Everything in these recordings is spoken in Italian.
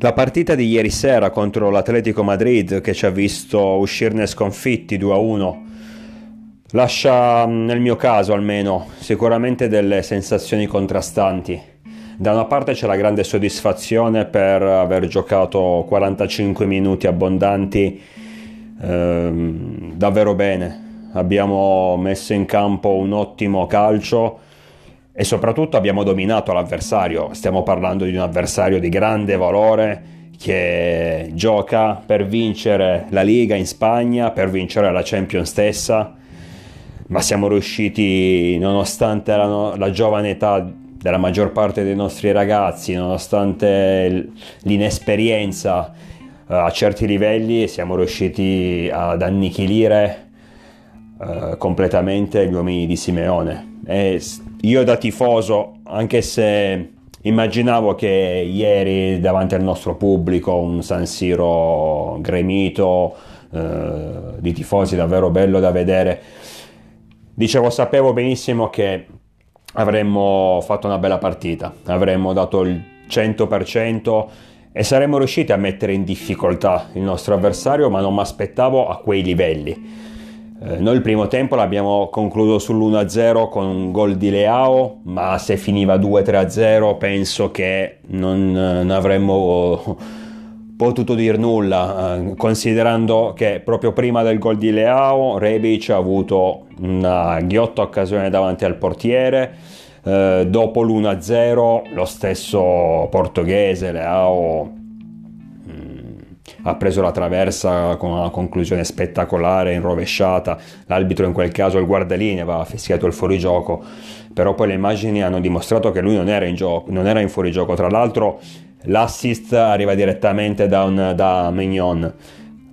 La partita di ieri sera contro l'Atletico Madrid che ci ha visto uscirne sconfitti 2-1 lascia nel mio caso almeno sicuramente delle sensazioni contrastanti. Da una parte c'è la grande soddisfazione per aver giocato 45 minuti abbondanti ehm, davvero bene. Abbiamo messo in campo un ottimo calcio e soprattutto abbiamo dominato l'avversario. Stiamo parlando di un avversario di grande valore che gioca per vincere la Liga in Spagna, per vincere la Champions stessa, ma siamo riusciti, nonostante la, la giovane età della maggior parte dei nostri ragazzi, nonostante l'inesperienza uh, a certi livelli, siamo riusciti ad annichilire uh, completamente gli uomini di Simeone. E io da tifoso, anche se immaginavo che ieri davanti al nostro pubblico un San Siro gremito eh, di tifosi davvero bello da vedere, dicevo sapevo benissimo che avremmo fatto una bella partita, avremmo dato il 100% e saremmo riusciti a mettere in difficoltà il nostro avversario, ma non mi aspettavo a quei livelli. Eh, noi il primo tempo l'abbiamo concluso sull'1-0 con un gol di Leao, ma se finiva 2-3-0 penso che non, non avremmo potuto dir nulla, eh, considerando che proprio prima del gol di Leao Rebic ha avuto una ghiotta occasione davanti al portiere, eh, dopo l'1-0 lo stesso portoghese Leao ha preso la traversa con una conclusione spettacolare in rovesciata, l'arbitro in quel caso il guardalinea aveva fischiato il fuorigioco, però poi le immagini hanno dimostrato che lui non era in, gioco, non era in fuorigioco, tra l'altro l'assist arriva direttamente da, un, da Mignon.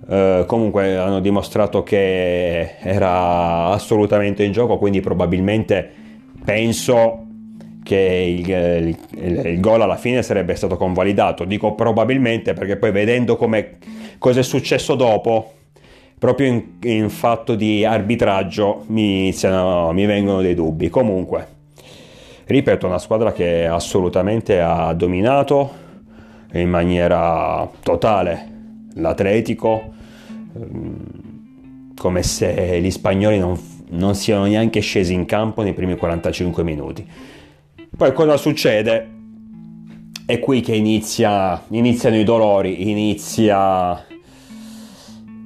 Uh, comunque hanno dimostrato che era assolutamente in gioco, quindi probabilmente penso che il, il, il, gol alla fine sarebbe stato convalidato. Dico probabilmente perché poi vedendo cosa è successo dopo, proprio in, in fatto di arbitraggio mi, iniziano, mi vengono dei dubbi. Comunque, ripeto, una squadra che assolutamente ha dominato in maniera totale l'Atletico, ehm, come se gli spagnoli non, non siano neanche scesi in campo nei primi 45 minuti poi cosa succede? È qui che inizia, iniziano i dolori, inizia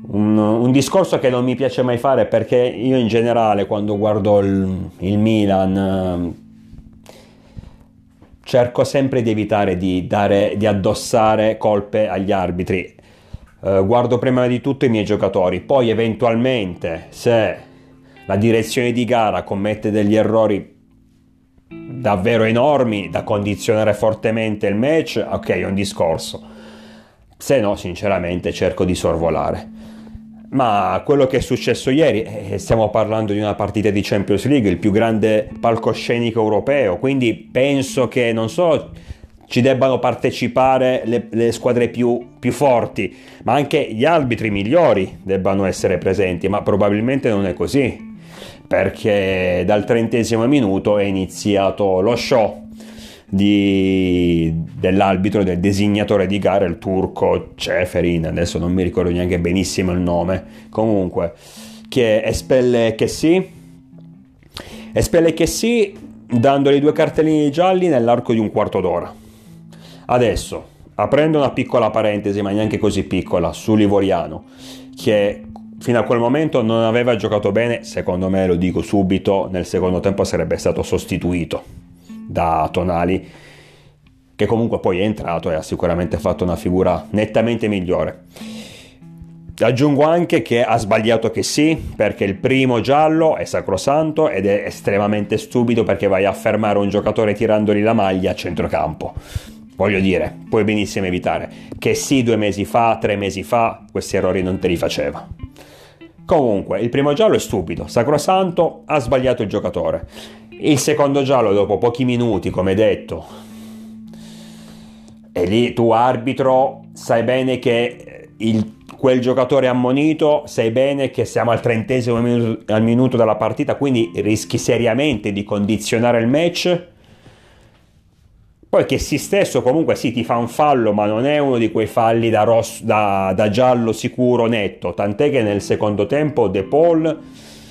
un, un, discorso che non mi piace mai fare perché io in generale quando guardo il, il Milan cerco sempre di evitare di, dare, di addossare colpe agli arbitri. Uh, guardo prima di tutto i miei giocatori, poi eventualmente se la direzione di gara commette degli errori davvero enormi da condizionare fortemente il match, ok, è un discorso. Se no, sinceramente cerco di sorvolare. Ma quello che è successo ieri, eh, stiamo parlando di una partita di Champions League, il più grande palcoscenico europeo, quindi penso che non solo ci debbano partecipare le, le squadre più, più, forti, ma anche gli arbitri migliori debbano essere presenti, ma probabilmente non è così perché dal trentesimo minuto è iniziato lo show di, dell'arbitro, del designatore di gara, il turco Ceferin, adesso non mi ricordo neanche benissimo il nome, comunque, che espelle che sì, espelle che sì, dandogli due cartellini gialli nell'arco di un quarto d'ora. Adesso, aprendo una piccola parentesi, ma neanche così piccola, su Livoriano, che fino a quel momento non aveva giocato bene, secondo me lo dico subito, nel secondo tempo sarebbe stato sostituito da Tonali, che comunque poi è entrato e ha sicuramente fatto una figura nettamente migliore. Aggiungo anche che ha sbagliato che sì, perché il primo giallo è sacrosanto ed è estremamente stupido perché vai a fermare un giocatore tirandogli la maglia a centrocampo. Voglio dire, puoi benissimo evitare. Che sì, due mesi fa, tre mesi fa, questi errori non te li faceva. Comunque, il primo giallo è stupido, sacrosanto, ha sbagliato il giocatore. Il secondo giallo, dopo pochi minuti, come detto, e lì tu arbitro, sai bene che il, quel giocatore ammonito, sai bene che siamo al trentesimo minuto, al minuto della partita, quindi rischi seriamente di condizionare il match. Poi che si stesso comunque sì ti fa un fallo, ma non è uno di quei falli da, rosso, da, da giallo sicuro netto, tant'è che nel secondo tempo De Paul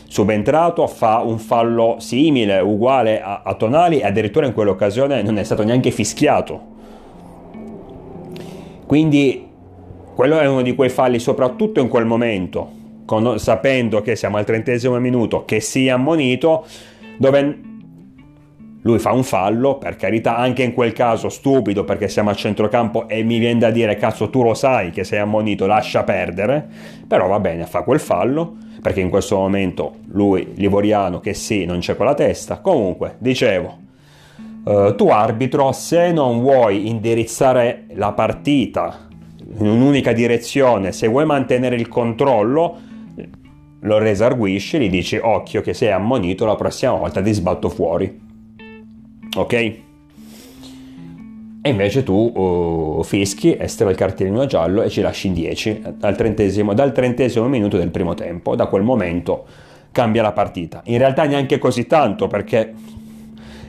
subentrato fa un fallo simile, uguale a, a Tonali e addirittura in quell'occasione non è stato neanche fischiato. Quindi quello è uno di quei falli, soprattutto in quel momento, con, sapendo che siamo al trentesimo minuto, che sia ammonito, dove lui fa un fallo, per carità, anche in quel caso stupido perché siamo a centrocampo e mi viene da dire cazzo tu lo sai che sei ammonito, lascia perdere, però va bene, fa quel fallo perché in questo momento lui, Livoriano, che sì, non c'è con la testa. Comunque, dicevo, eh, tu arbitro, se non vuoi indirizzare la partita in un'unica direzione, se vuoi mantenere il controllo, lo resarguisci, gli dici occhio che sei ammonito, la prossima volta ti sbatto fuori ok? E invece tu uh, fischi, estera il cartellino giallo e ci lasci in 10 dal trentesimo, dal trentesimo minuto del primo tempo. Da quel momento cambia la partita. In realtà neanche così tanto perché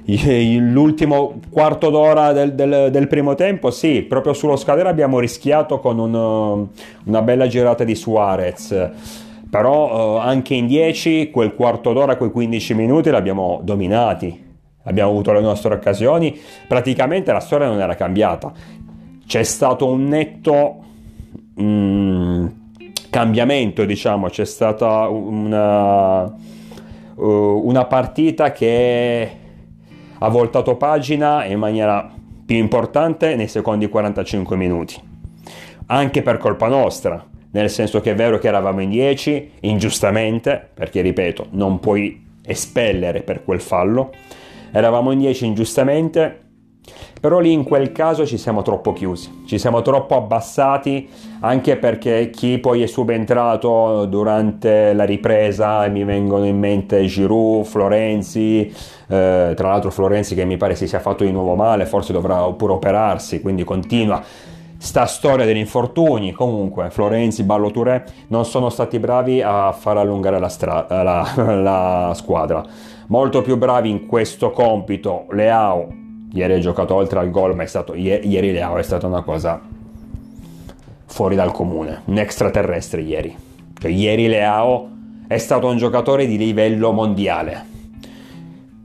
l'ultimo quarto d'ora del, del, del, primo tempo, sì, proprio sullo scadere abbiamo rischiato con un, una bella girata di Suarez. Però uh, anche in 10, quel quarto d'ora, quei 15 minuti l'abbiamo dominati abbiamo avuto le nostre occasioni, praticamente la storia non era cambiata. C'è stato un netto mm, cambiamento, diciamo, c'è stata una, uh, una partita che ha voltato pagina in maniera più importante nei secondi 45 minuti. Anche per colpa nostra, nel senso che è vero che eravamo in 10, ingiustamente, perché ripeto, non puoi espellere per quel fallo, eravamo in 10 ingiustamente, però lì in quel caso ci siamo troppo chiusi, ci siamo troppo abbassati anche perché chi poi è subentrato durante la ripresa, mi vengono in mente Giroud, Florenzi, eh, tra l'altro Florenzi che mi pare si sia fatto di nuovo male, forse dovrà pure operarsi, quindi continua sta storia degli infortuni, comunque Florenzi, Ballo Touré non sono stati bravi a far allungare la, stra- la, la squadra molto più bravi in questo compito. Leao, ieri ha giocato oltre al gol, ma è stato, ieri Leao è stata una cosa fuori dal comune, un extraterrestre ieri. Cioè, ieri Leao è stato un giocatore di livello mondiale.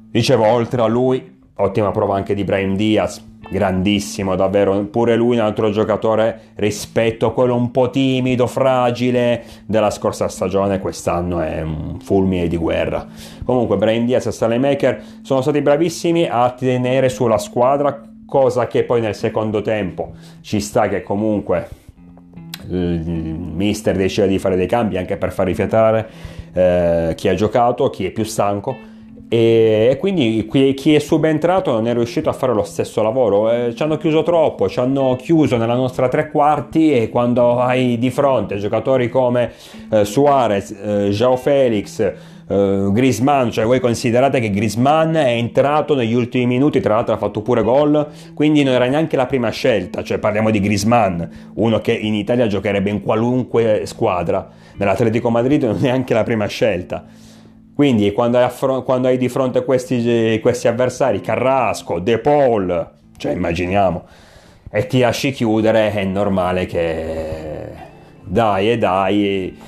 Dicevo, oltre a lui, ottima prova anche di Brahim Diaz, grandissimo davvero, pure lui un altro giocatore rispetto a quello un po' timido, fragile della scorsa stagione, quest'anno è un fulmine di guerra. Comunque Brian Diaz e Stanley Maker sono stati bravissimi a tenere sulla squadra, cosa che poi nel secondo tempo ci sta che comunque il mister decide di fare dei cambi anche per far rifiatare eh, chi ha giocato, chi è più stanco e, quindi chi è subentrato non è riuscito a fare lo stesso lavoro. Eh, ci hanno chiuso troppo, ci hanno chiuso nella nostra tre quarti e quando hai di fronte giocatori come eh, Suarez, eh, Joao Felix, Uh, Grisman, cioè voi considerate che Grisman è entrato negli ultimi minuti, tra l'altro ha fatto pure gol, quindi non era neanche la prima scelta, cioè parliamo di Grisman, uno che in Italia giocherebbe in qualunque squadra, nell'Atletico Madrid non è neanche la prima scelta. Quindi quando hai, affron- quando hai di fronte questi, questi, avversari, Carrasco, De Paul, cioè immaginiamo, e ti lasci chiudere, è normale che dai e dai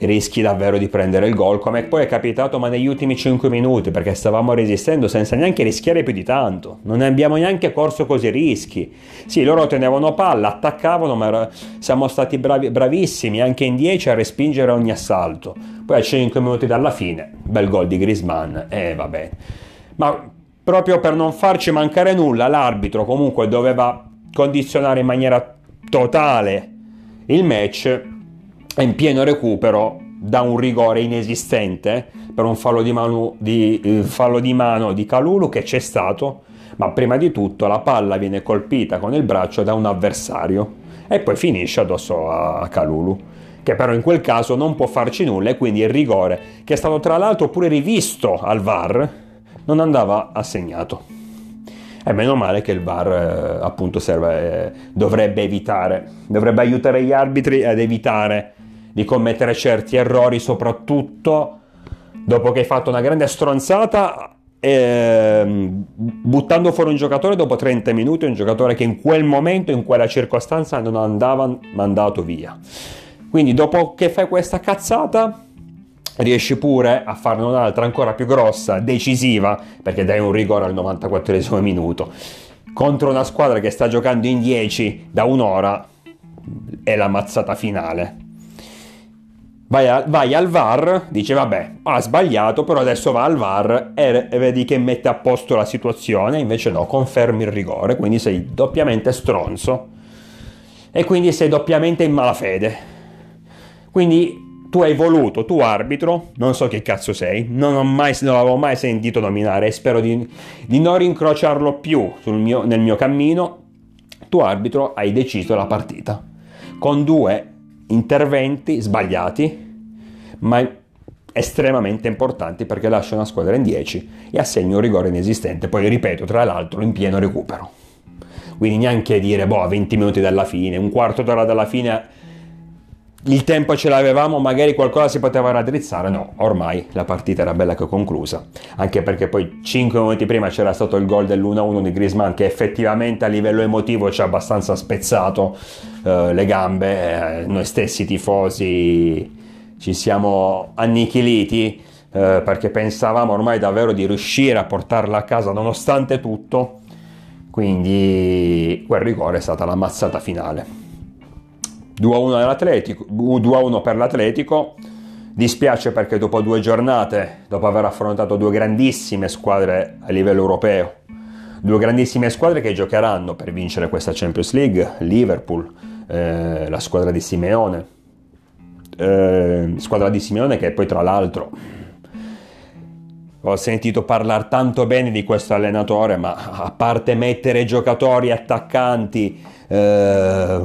rischi davvero di prendere il gol, come poi è capitato ma negli ultimi 5 minuti, perché stavamo resistendo senza neanche rischiare più di tanto, non abbiamo neanche corso così rischi. Sì, loro tenevano palla, attaccavano, ma siamo stati bravi, bravissimi anche in 10 a respingere ogni assalto. Poi a 5 minuti dalla fine, bel gol di Grisman, e eh, va bene. Ma proprio per non farci mancare nulla, l'arbitro comunque doveva condizionare in maniera totale il match in pieno recupero da un rigore inesistente per un fallo di, mano di, eh, fallo di mano di Calulu che c'è stato, ma prima di tutto la palla viene colpita con il braccio da un avversario e poi finisce addosso a Calulu, che però in quel caso non può farci nulla e quindi il rigore, che è stato tra l'altro pure rivisto al VAR, non andava assegnato. E meno male che il VAR eh, appunto serve, eh, dovrebbe evitare, dovrebbe aiutare gli arbitri ad evitare di commettere certi errori, soprattutto dopo che hai fatto una grande stronzata eh, buttando fuori un giocatore dopo 30 minuti, un giocatore che in quel momento, in quella circostanza non andava mandato via. Quindi dopo che fai questa cazzata riesci pure a farne un'altra ancora più grossa, decisiva, perché dai un rigore al 94 minuto. Contro una squadra che sta giocando in 10 da un'ora è la mazzata finale. Vai, a, vai, al VAR, dice vabbè, ha sbagliato, però adesso va al VAR e, vedi che mette a posto la situazione, invece no, confermi il rigore, quindi sei doppiamente stronzo. E quindi sei doppiamente in malafede. Quindi tu hai voluto, tu arbitro, non so che cazzo sei, non, mai, non l'avevo mai sentito nominare e spero di, di non rincrociarlo più mio, nel mio cammino, tu arbitro hai deciso la partita. Con due interventi sbagliati, ma estremamente importanti perché lascia una squadra in 10 e assegna un rigore inesistente, poi ripeto, tra l'altro in pieno recupero. Quindi neanche dire, boh, a 20 minuti dalla fine, un quarto d'ora dalla fine il tempo ce l'avevamo, magari qualcosa si poteva raddrizzare, no, ormai la partita era bella che conclusa, anche perché poi 5 minuti prima c'era stato il gol dell'1-1 di Griezmann che effettivamente a livello emotivo ci ha abbastanza spezzato eh, le gambe, eh, noi stessi tifosi ci siamo annichiliti eh, perché pensavamo ormai davvero di riuscire a portarla a casa nonostante tutto, quindi quel rigore è stata la mazzata finale. 2-1, per l'Atletico. Dispiace perché dopo due giornate, dopo aver affrontato due grandissime squadre a livello europeo, due grandissime squadre che giocheranno per vincere questa Champions League, Liverpool, eh, la squadra di Simeone, eh, squadra di Simeone che poi tra l'altro ho sentito parlare tanto bene di questo allenatore, ma a parte mettere giocatori attaccanti, eh,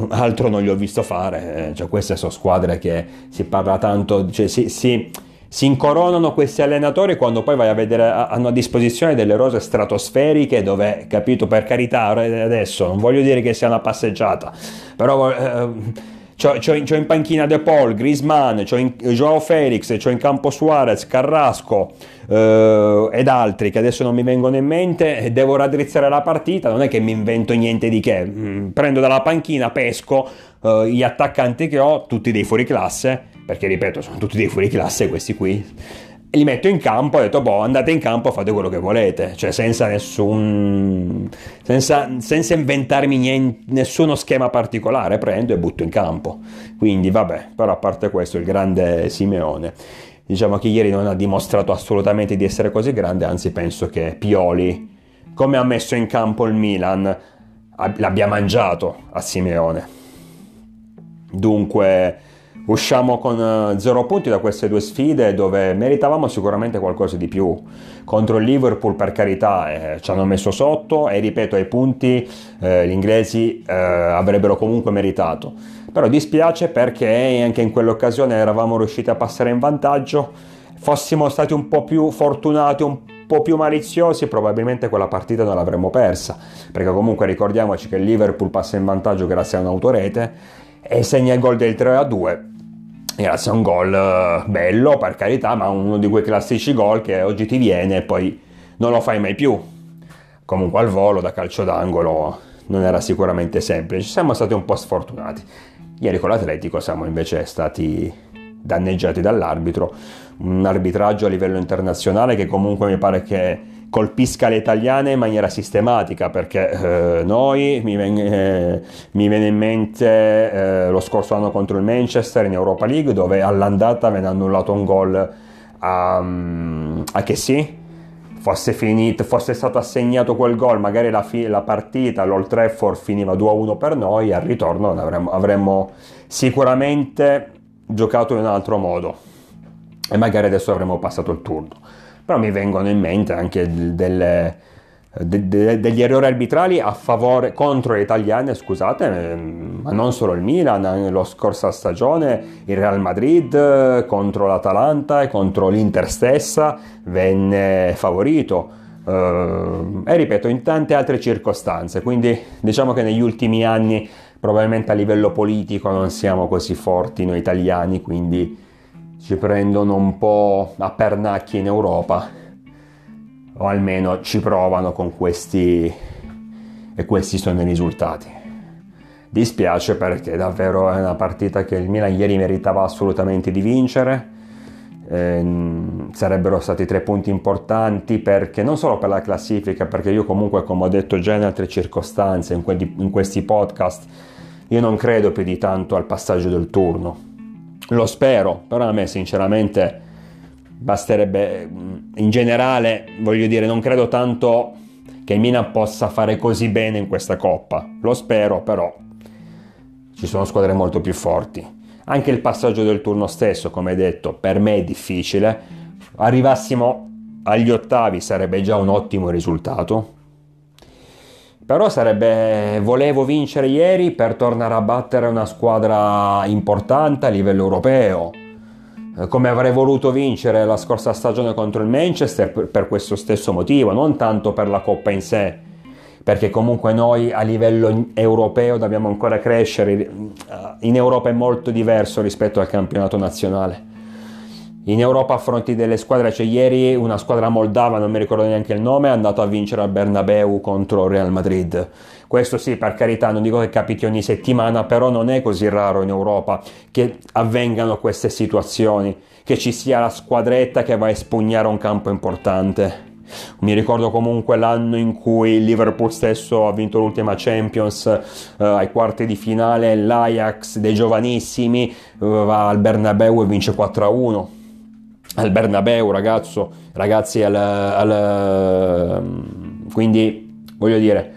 altro non gli ho visto fare. Eh, cioè, queste sono squadre che si parla tanto, cioè, si, si, si, incoronano questi allenatori quando poi vai a vedere, hanno a disposizione delle rose stratosferiche dove, capito, per carità, adesso non voglio dire che sia una passeggiata, però... Eh, C'ho, in panchina De Paul, Griezmann, c'ho in, Joao Felix, c'ho in campo Suarez, Carrasco eh, ed altri che adesso non mi vengono in mente. Devo raddrizzare la partita, non è che mi invento niente di che. Mm, prendo dalla panchina, pesco eh, gli attaccanti che ho, tutti dei fuori classe, perché ripeto, sono tutti dei fuori classe questi qui li metto in campo e ho detto boh andate in campo fate quello che volete. Cioè senza nessun senza, senza inventarmi niente, nessuno schema particolare prendo e butto in campo. Quindi vabbè però a parte questo il grande Simeone. Diciamo che ieri non ha dimostrato assolutamente di essere così grande anzi penso che Pioli come ha messo in campo il Milan l'abbia mangiato a Simeone. Dunque Usciamo con 0 eh, punti da queste due sfide dove meritavamo sicuramente qualcosa di più. Contro il Liverpool per carità eh, ci hanno messo sotto e ripeto ai punti eh, gli inglesi eh, avrebbero comunque meritato. Però dispiace perché anche in quell'occasione eravamo riusciti a passare in vantaggio. Fossimo stati un po' più fortunati, un po' più maliziosi, probabilmente quella partita non l'avremmo persa. Perché comunque ricordiamoci che il Liverpool passa in vantaggio grazie a un'autorete e segna il gol del 3 a 2 grazie a un gol eh, bello per carità, ma uno di quei classici gol che oggi ti viene e poi non lo fai mai più. Comunque al volo da calcio d'angolo non era sicuramente semplice, siamo stati un po' sfortunati. Ieri con l'Atletico siamo invece stati danneggiati dall'arbitro, un arbitraggio a livello internazionale che comunque mi pare che colpisca le italiane in maniera sistematica perché eh, noi mi, ven- eh, mi, viene in mente eh, lo scorso anno contro il Manchester in Europa League dove all'andata venne annullato un gol a, a che sì fosse, finito, fosse stato assegnato quel gol magari la, fi- la partita l'Old Trafford finiva 2-1 per noi al ritorno avremmo, avremmo sicuramente giocato in un altro modo. E magari adesso avremmo passato il turno però mi vengono in mente anche delle, de, de, degli errori arbitrali a favore contro le italiane, scusate, ehm, ma non solo il Milan, lo scorsa stagione il Real Madrid contro l'Atalanta e contro l'Inter stessa venne favorito. Uh, e ripeto, in tante altre circostanze, quindi diciamo che negli ultimi anni probabilmente a livello politico non siamo così forti noi italiani, quindi ci prendono un po' a pernacchi in Europa. o almeno ci provano con questi e questi sono i risultati. Dispiace perché davvero è una partita che il Milan ieri meritava assolutamente di vincere. Eh, sarebbero stati tre punti importanti perché non solo per la classifica, perché io comunque, come ho detto già in altre circostanze, in, quelli, in questi podcast, io non credo più di tanto al passaggio del turno. Lo spero, però a me sinceramente basterebbe, in generale, voglio dire, non credo tanto che Milan possa fare così bene in questa coppa. Lo spero, però ci sono squadre molto più forti. Anche il passaggio del turno stesso, come detto, per me è difficile. Arrivassimo agli ottavi sarebbe già un ottimo risultato. Però sarebbe volevo vincere ieri per tornare a battere una squadra importante a livello europeo. Come avrei voluto vincere la scorsa stagione contro il Manchester per questo stesso motivo, non tanto per la coppa in sé, perché comunque noi a livello europeo dobbiamo ancora crescere, in Europa è molto diverso rispetto al campionato nazionale. In Europa affronti delle squadre, cioè ieri una squadra moldava, non mi ricordo neanche il nome, è andato a vincere al Bernabeu contro Real Madrid. Questo sì, per carità, non dico che capiti ogni settimana, però non è così raro in Europa che avvengano queste situazioni, che ci sia la squadretta che va a espugnare un campo importante. Mi ricordo comunque l'anno in cui il Liverpool stesso ha vinto l'ultima Champions eh, ai quarti di finale, l'Ajax dei giovanissimi eh, va al Bernabeu e vince 4-1. Al Bernabeu, ragazzo, ragazzi, al, al, quindi voglio dire,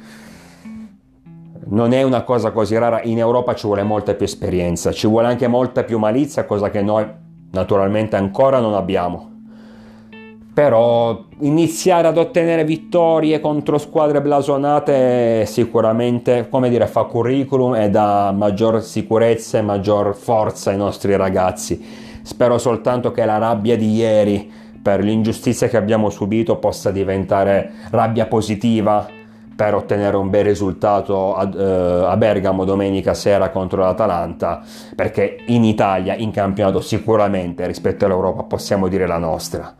non è una cosa così rara, in Europa ci vuole molta più esperienza, ci vuole anche molta più malizia, cosa che noi naturalmente ancora non abbiamo però iniziare ad ottenere vittorie contro squadre blasonate sicuramente, come dire, fa curriculum e dà maggior sicurezza e maggior forza ai nostri ragazzi. Spero soltanto che la rabbia di ieri per l'ingiustizia che abbiamo subito possa diventare rabbia positiva per ottenere un bel risultato a, eh, a, Bergamo domenica sera contro l'Atalanta, perché in Italia, in campionato, sicuramente rispetto all'Europa possiamo dire la nostra.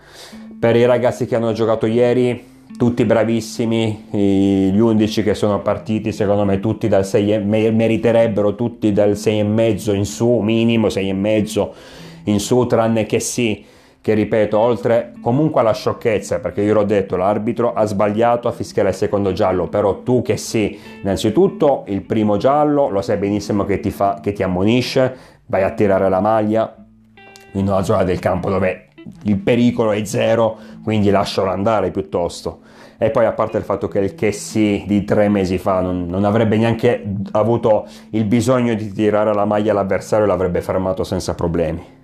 Per i ragazzi che hanno giocato ieri tutti bravissimi, gli 11 che sono partiti secondo me tutti dal 6 meriterebbero tutti dal 6,5 in su, minimo 6,5 in su, tranne che sì, che ripeto, oltre comunque alla sciocchezza, perché io l'ho detto, l'arbitro ha sbagliato a fischiare il secondo giallo, però tu che sì, innanzitutto il primo giallo lo sai benissimo che ti, fa, che ti ammonisce, vai a tirare la maglia in una zona del campo dove il pericolo è zero, quindi lascialo andare piuttosto. E poi a parte il fatto che il Chessy di tre mesi fa non, non, avrebbe neanche avuto il bisogno di tirare la maglia all'avversario, l'avrebbe fermato senza problemi.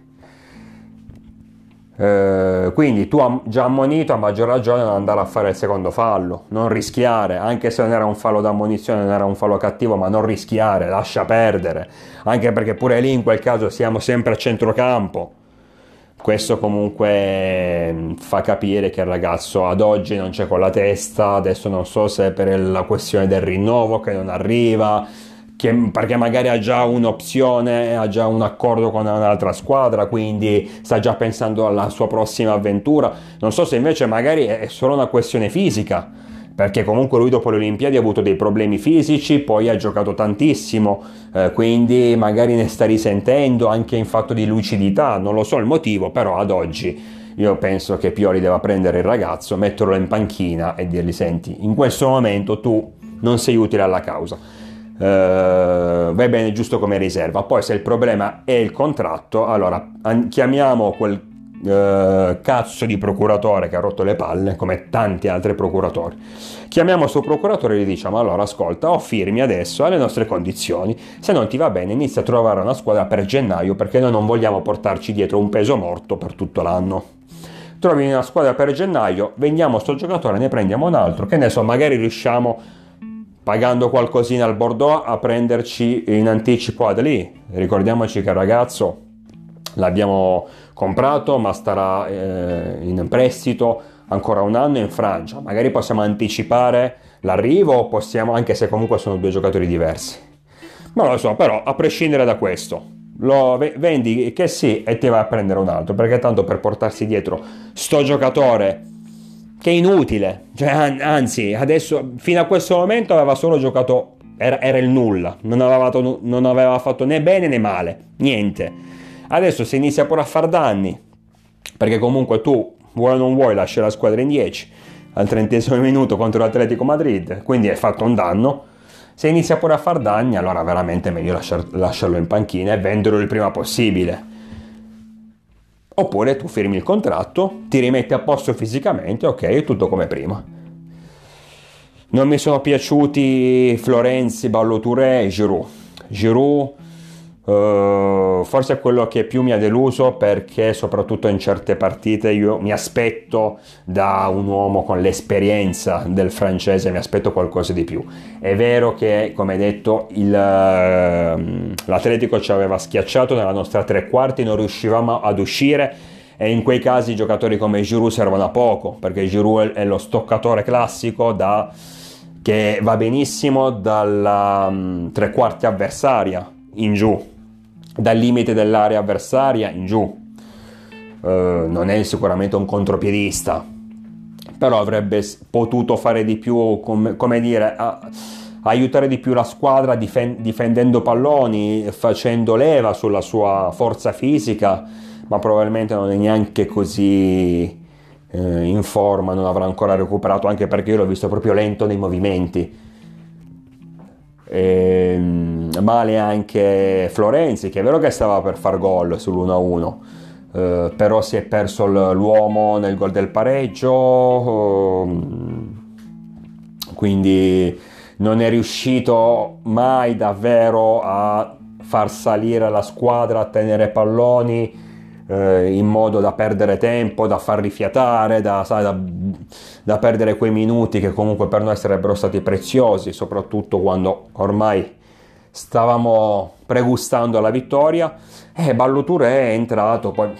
Eh, quindi tu già ammonito a maggior ragione non andare a fare il secondo fallo, non rischiare, anche se non era un fallo d'ammonizione, non era un fallo cattivo, ma non rischiare, lascia perdere, anche perché pure lì in quel caso siamo sempre a centrocampo. Questo comunque mm, fa capire che il ragazzo ad oggi non c'è con la testa, adesso non so se è per la questione del rinnovo che non arriva, che, perché magari ha già un'opzione, ha già un accordo con un'altra squadra, quindi sta già pensando alla sua prossima avventura. Non so se invece magari è solo una questione fisica perché comunque lui dopo le Olimpiadi ha avuto dei problemi fisici, poi ha giocato tantissimo, eh, quindi magari ne sta risentendo anche in fatto di lucidità, non lo so il motivo, però ad oggi io penso che Pioli debba prendere il ragazzo, metterlo in panchina e dirgli senti, in questo momento tu non sei utile alla causa. Uh, vai bene giusto come riserva. Poi, se il problema è il contratto, allora chiamiamo quel eh, cazzo di procuratore che ha rotto le palle, come tanti altri procuratori. Chiamiamo suo procuratore e gli diciamo: Allora, ascolta, o firmi adesso alle nostre condizioni. Se non ti va bene, inizia a trovare una squadra per gennaio perché noi non vogliamo portarci dietro un peso morto per tutto l'anno. Trovi una squadra per gennaio, vendiamo sto giocatore, ne prendiamo un altro, che ne so, magari riusciamo pagando qualcosina al Bordeaux a prenderci in anticipo ad lì. Ricordiamoci che il ragazzo l'abbiamo comprato ma starà eh, in prestito ancora un anno in Francia. Magari possiamo anticipare l'arrivo, possiamo, anche se comunque sono due giocatori diversi. Non lo so, però a prescindere da questo, lo vendi che sì e ti vai a prendere un altro, perché tanto per portarsi dietro sto giocatore che è inutile, cioè, anzi adesso fino a questo momento aveva solo giocato, era, era il nulla, non aveva, non aveva fatto né bene né male, niente. Adesso si inizia pure a far danni, perché comunque tu vuoi o non vuoi lasci la squadra in 10 al trentesimo minuto contro l'Atletico Madrid, quindi hai fatto un danno. Se inizia pure a far danni, allora veramente è meglio lasciar, lasciarlo in panchina e venderlo il prima possibile. Oppure tu firmi il contratto, ti rimetti a posto fisicamente, ok, tutto come prima. Non mi sono piaciuti Florenzi, Balloture e Giroud. Giroud Uh, forse è quello che più mi ha deluso perché soprattutto in certe partite io mi aspetto da un uomo con l'esperienza del francese mi aspetto qualcosa di più è vero che come detto il, uh, l'Atletico ci aveva schiacciato nella nostra tre quarti non riuscivamo ad uscire e in quei casi i giocatori come Giroud servono a poco perché Giroud è lo stoccatore classico da, che va benissimo dalla um, tre quarti avversaria in giù dal limite dell'area avversaria in giù. Uh, non è sicuramente un contropiedista, però avrebbe potuto fare di più, com- come dire, a- aiutare di più la squadra difen- difendendo palloni, facendo leva sulla sua forza fisica, ma probabilmente non è neanche così eh, in forma, non avrà ancora recuperato, anche perché io l'ho visto proprio lento nei movimenti. E, ehm, male anche Florenzi, che è vero che stava per far gol sull'1-1, eh, però si è perso l'uomo nel gol del pareggio, ehm, quindi non è riuscito mai davvero a far salire la squadra, a tenere palloni eh, in modo da perdere tempo, da far rifiatare, da, da, da, perdere quei minuti che comunque per noi sarebbero stati preziosi, soprattutto quando ormai stavamo pregustando la vittoria. E eh, Balloture è entrato, poi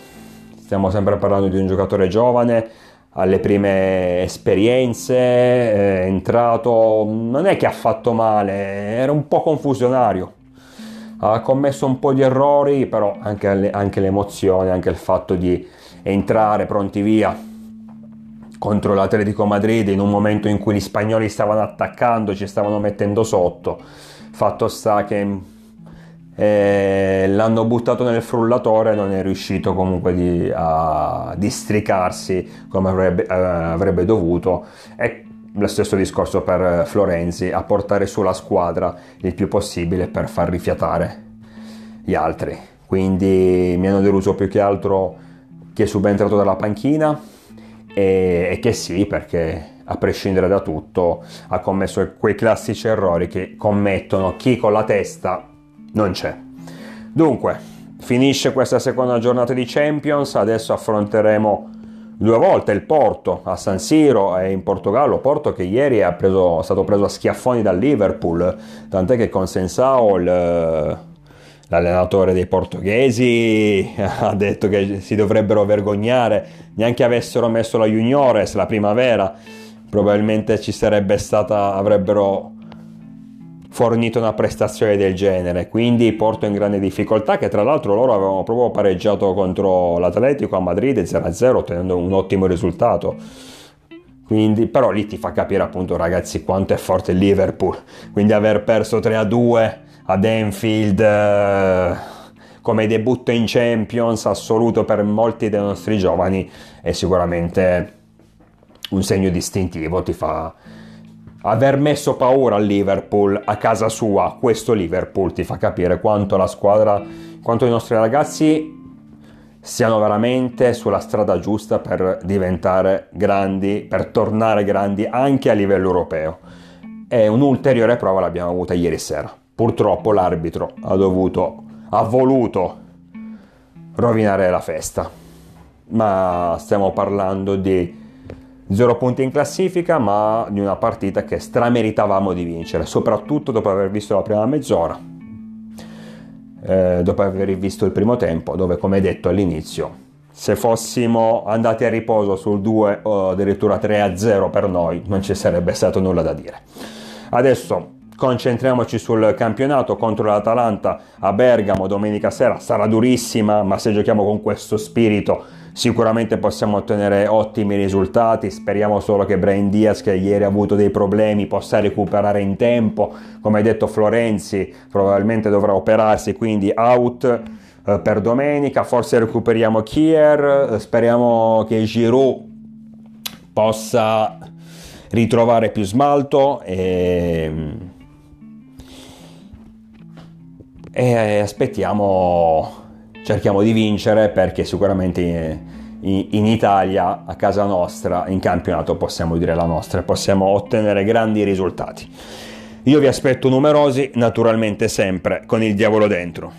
stiamo sempre parlando di un giocatore giovane, alle prime esperienze, è entrato, non è che ha fatto male, era un po' confusionario, ha commesso un po' di errori, però anche, anche l'emozione, anche il fatto di entrare pronti via contro l'Atletico Madrid in un momento in cui gli spagnoli stavano attaccando, ci stavano mettendo sotto. Fatto sta che eh, l'hanno buttato nel frullatore non è riuscito comunque di, a districarsi come avrebbe, eh, avrebbe dovuto. E lo stesso discorso per Florenzi, a portare su la squadra il più possibile per far rifiatare gli altri. Quindi mi hanno deluso più che altro che è subentrato dalla panchina e, e che sì, perché a prescindere da tutto ha commesso quei classici errori che commettono chi con la testa non c'è. Dunque, finisce questa seconda giornata di Champions, adesso affronteremo due volte il Porto a San Siro e in Portogallo, Porto che ieri è, preso, è stato preso a schiaffoni dal Liverpool, tant'è che con Sensao il, l'allenatore dei portoghesi ha detto che si dovrebbero vergognare, neanche avessero messo la Juniores la primavera, probabilmente ci sarebbe stata, avrebbero fornito una prestazione del genere. Quindi Porto in grande difficoltà, che tra l'altro loro avevano proprio pareggiato contro l'Atletico a Madrid 0-0, ottenendo un ottimo risultato. Quindi, però lì ti fa capire appunto ragazzi quanto è forte il Liverpool. Quindi aver perso 3-2 ad Enfield eh, come debutto in Champions assoluto per molti dei nostri giovani è sicuramente un segno distintivo, ti fa aver messo paura al Liverpool a casa sua, questo Liverpool ti fa capire quanto la squadra, quanto i nostri ragazzi siano veramente sulla strada giusta per diventare grandi, per tornare grandi anche a livello europeo. E un'ulteriore prova l'abbiamo avuta ieri sera. Purtroppo l'arbitro ha dovuto, ha voluto rovinare la festa. Ma stiamo parlando di Zero punti in classifica, ma di una partita che strameritavamo di vincere, soprattutto dopo aver visto la prima mezz'ora, eh, dopo aver visto il primo tempo, dove come detto all'inizio, se fossimo andati a riposo sul 2 o addirittura 3 a 0 per noi, non ci sarebbe stato nulla da dire. Adesso concentriamoci sul campionato contro l'Atalanta a Bergamo domenica sera, sarà durissima, ma se giochiamo con questo spirito sicuramente possiamo ottenere ottimi risultati, speriamo solo che Brain Diaz che ieri ha avuto dei problemi possa recuperare in tempo, come hai detto Florenzi probabilmente dovrà operarsi, quindi out eh, per domenica, forse recuperiamo Kier, eh, speriamo che Giroud possa ritrovare più smalto e, e aspettiamo cerchiamo di vincere perché sicuramente in Italia, a casa nostra, in campionato possiamo dire la nostra, possiamo ottenere grandi risultati. Io vi aspetto numerosi, naturalmente sempre con il diavolo dentro.